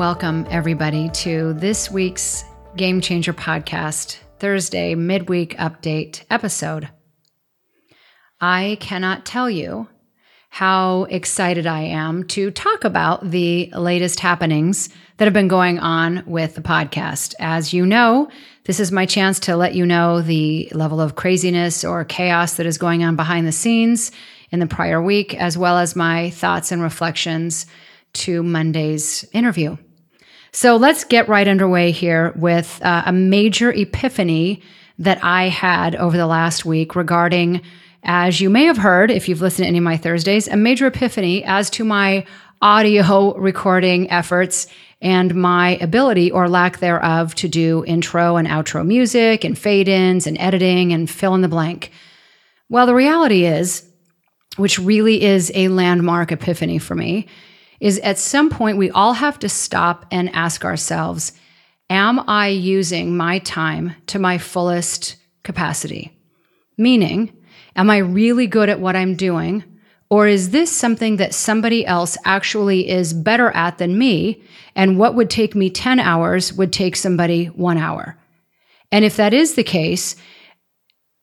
Welcome, everybody, to this week's Game Changer Podcast, Thursday midweek update episode. I cannot tell you how excited I am to talk about the latest happenings that have been going on with the podcast. As you know, this is my chance to let you know the level of craziness or chaos that is going on behind the scenes in the prior week, as well as my thoughts and reflections to Monday's interview. So let's get right underway here with uh, a major epiphany that I had over the last week regarding, as you may have heard if you've listened to any of my Thursdays, a major epiphany as to my audio recording efforts and my ability or lack thereof to do intro and outro music and fade ins and editing and fill in the blank. Well, the reality is, which really is a landmark epiphany for me, is at some point we all have to stop and ask ourselves Am I using my time to my fullest capacity? Meaning, am I really good at what I'm doing? Or is this something that somebody else actually is better at than me? And what would take me 10 hours would take somebody one hour. And if that is the case,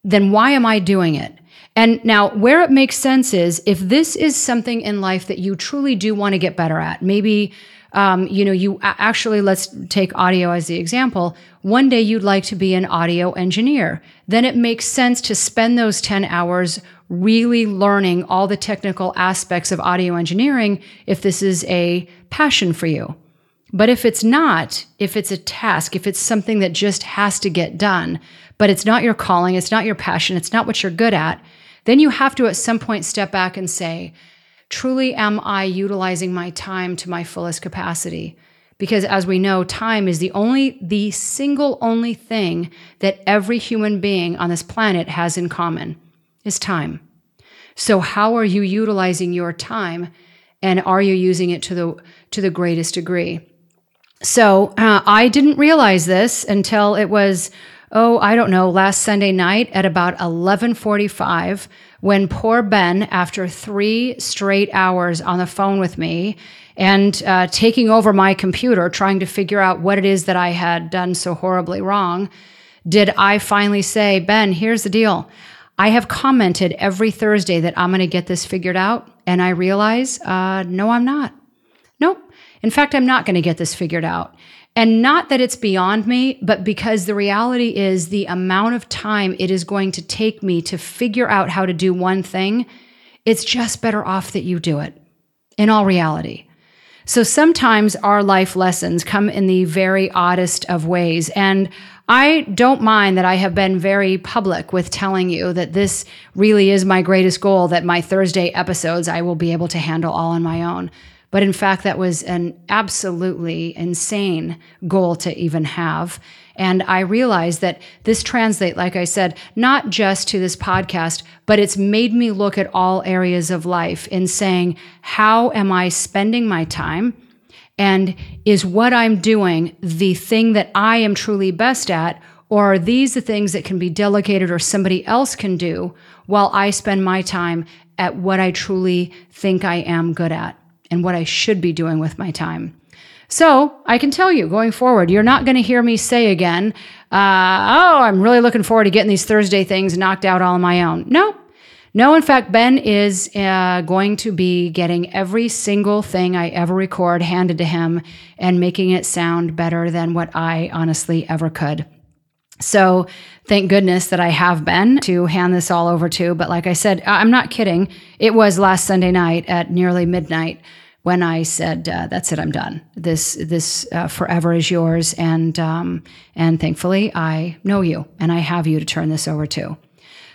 then why am I doing it? And now, where it makes sense is if this is something in life that you truly do want to get better at, maybe, um, you know, you actually, let's take audio as the example. One day you'd like to be an audio engineer. Then it makes sense to spend those 10 hours really learning all the technical aspects of audio engineering if this is a passion for you. But if it's not, if it's a task, if it's something that just has to get done, but it's not your calling, it's not your passion, it's not what you're good at, then you have to at some point step back and say, truly am I utilizing my time to my fullest capacity? Because as we know, time is the only, the single only thing that every human being on this planet has in common is time. So how are you utilizing your time and are you using it to the, to the greatest degree? So uh, I didn't realize this until it was oh, I don't know, last Sunday night at about 11:45 when poor Ben after 3 straight hours on the phone with me and uh, taking over my computer trying to figure out what it is that I had done so horribly wrong, did I finally say, "Ben, here's the deal. I have commented every Thursday that I'm going to get this figured out, and I realize, uh, no, I'm not. Nope. In fact, I'm not going to get this figured out. And not that it's beyond me, but because the reality is the amount of time it is going to take me to figure out how to do one thing, it's just better off that you do it in all reality. So sometimes our life lessons come in the very oddest of ways. And I don't mind that I have been very public with telling you that this really is my greatest goal, that my Thursday episodes I will be able to handle all on my own. But in fact, that was an absolutely insane goal to even have. And I realized that this translate, like I said, not just to this podcast, but it's made me look at all areas of life in saying, how am I spending my time? And is what I'm doing the thing that I am truly best at? Or are these the things that can be delegated or somebody else can do while I spend my time at what I truly think I am good at? And what I should be doing with my time. So I can tell you going forward, you're not going to hear me say again, uh, oh, I'm really looking forward to getting these Thursday things knocked out all on my own. No, no, in fact, Ben is uh, going to be getting every single thing I ever record handed to him and making it sound better than what I honestly ever could. So thank goodness that I have Ben to hand this all over to. But like I said, I'm not kidding. It was last Sunday night at nearly midnight when I said, uh, "That's it, I'm done. This this uh, forever is yours." And um, and thankfully, I know you and I have you to turn this over to.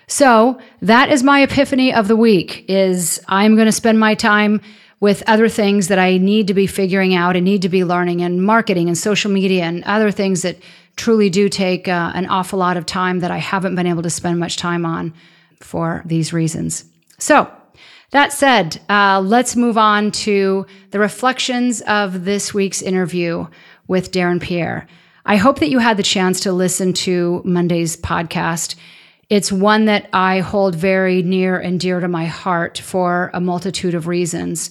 So that is my epiphany of the week. Is I'm going to spend my time with other things that I need to be figuring out and need to be learning and marketing and social media and other things that truly do take uh, an awful lot of time that I haven't been able to spend much time on for these reasons. So, that said, uh, let's move on to the reflections of this week's interview with Darren Pierre. I hope that you had the chance to listen to Monday's podcast. It's one that I hold very near and dear to my heart for a multitude of reasons,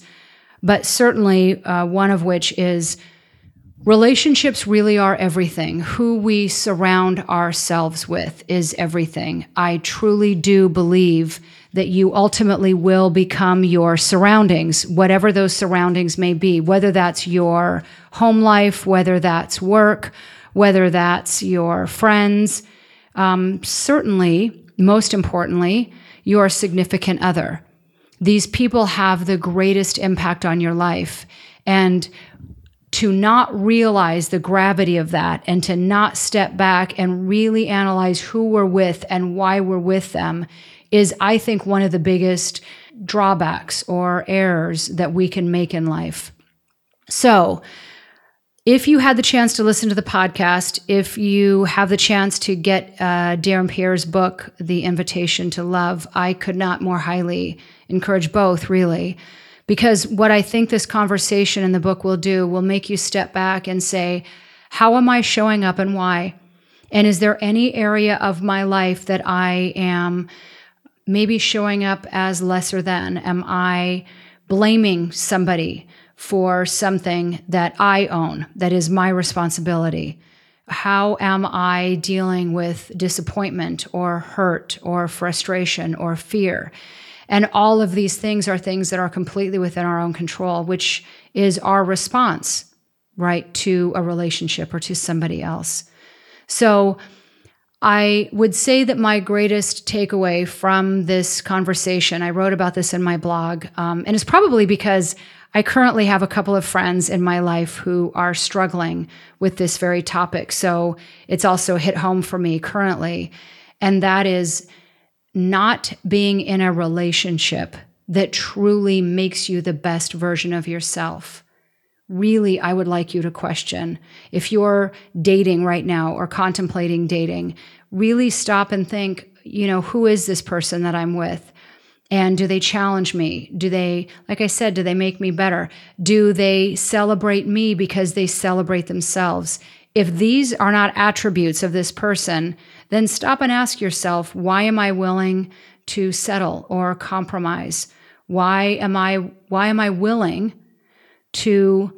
but certainly uh, one of which is Relationships really are everything. Who we surround ourselves with is everything. I truly do believe that you ultimately will become your surroundings, whatever those surroundings may be, whether that's your home life, whether that's work, whether that's your friends. Um, certainly, most importantly, your significant other. These people have the greatest impact on your life. And to not realize the gravity of that and to not step back and really analyze who we're with and why we're with them is, I think, one of the biggest drawbacks or errors that we can make in life. So, if you had the chance to listen to the podcast, if you have the chance to get uh, Darren Pierre's book, The Invitation to Love, I could not more highly encourage both, really. Because what I think this conversation in the book will do will make you step back and say, How am I showing up and why? And is there any area of my life that I am maybe showing up as lesser than? Am I blaming somebody for something that I own, that is my responsibility? How am I dealing with disappointment or hurt or frustration or fear? And all of these things are things that are completely within our own control, which is our response, right, to a relationship or to somebody else. So I would say that my greatest takeaway from this conversation, I wrote about this in my blog, um, and it's probably because I currently have a couple of friends in my life who are struggling with this very topic. So it's also hit home for me currently. And that is not being in a relationship that truly makes you the best version of yourself. Really, I would like you to question if you're dating right now or contemplating dating, really stop and think, you know, who is this person that I'm with? And do they challenge me? Do they, like I said, do they make me better? Do they celebrate me because they celebrate themselves? If these are not attributes of this person, then stop and ask yourself, why am I willing to settle or compromise? Why am I why am I willing to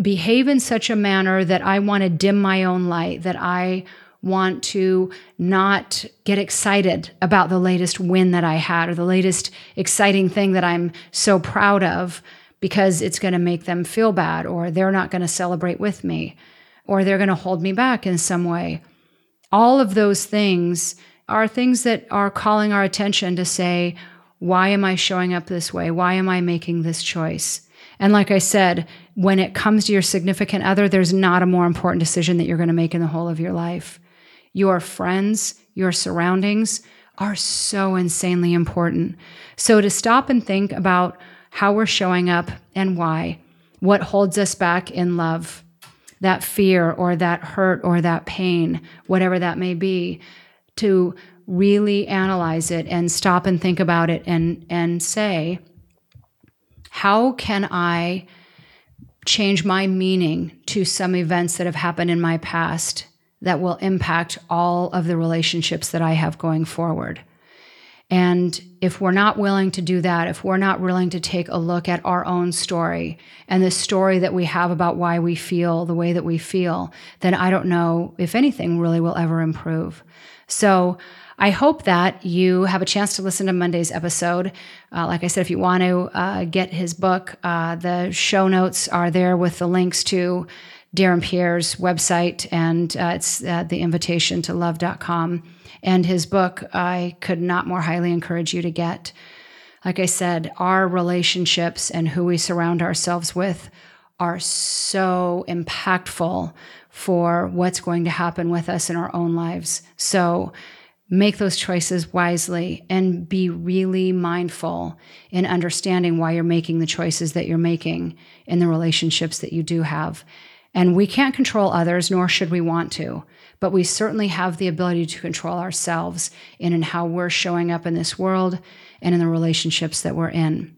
behave in such a manner that I want to dim my own light, that I want to not get excited about the latest win that I had or the latest exciting thing that I'm so proud of because it's going to make them feel bad or they're not going to celebrate with me or they're going to hold me back in some way. All of those things are things that are calling our attention to say, why am I showing up this way? Why am I making this choice? And like I said, when it comes to your significant other, there's not a more important decision that you're going to make in the whole of your life. Your friends, your surroundings are so insanely important. So to stop and think about how we're showing up and why, what holds us back in love, that fear or that hurt or that pain, whatever that may be, to really analyze it and stop and think about it and, and say, how can I change my meaning to some events that have happened in my past that will impact all of the relationships that I have going forward? And if we're not willing to do that, if we're not willing to take a look at our own story and the story that we have about why we feel the way that we feel, then I don't know if anything really will ever improve. So I hope that you have a chance to listen to Monday's episode. Uh, like I said, if you want to uh, get his book, uh, the show notes are there with the links to Darren Pierre's website, and uh, it's uh, the invitation to love.com. And his book, I could not more highly encourage you to get. Like I said, our relationships and who we surround ourselves with are so impactful for what's going to happen with us in our own lives. So make those choices wisely and be really mindful in understanding why you're making the choices that you're making in the relationships that you do have. And we can't control others, nor should we want to, but we certainly have the ability to control ourselves in, in how we're showing up in this world and in the relationships that we're in.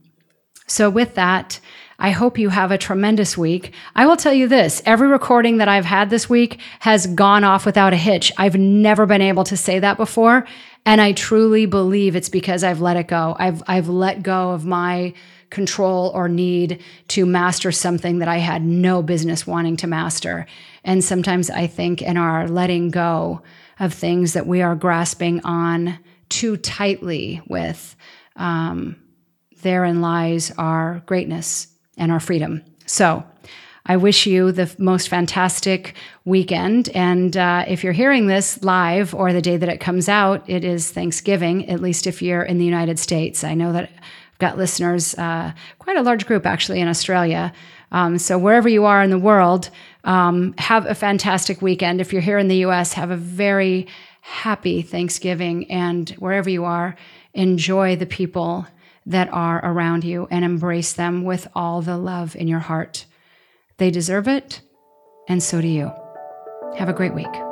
So, with that, I hope you have a tremendous week. I will tell you this every recording that I've had this week has gone off without a hitch. I've never been able to say that before. And I truly believe it's because I've let it go. I've, I've let go of my control or need to master something that I had no business wanting to master. And sometimes I think in our letting go of things that we are grasping on too tightly with, um, therein lies our greatness and our freedom. So, I wish you the most fantastic weekend. And uh, if you're hearing this live or the day that it comes out, it is Thanksgiving, at least if you're in the United States. I know that I've got listeners, uh, quite a large group actually in Australia. Um, so wherever you are in the world, um, have a fantastic weekend. If you're here in the US, have a very happy Thanksgiving. And wherever you are, enjoy the people that are around you and embrace them with all the love in your heart. They deserve it, and so do you. Have a great week.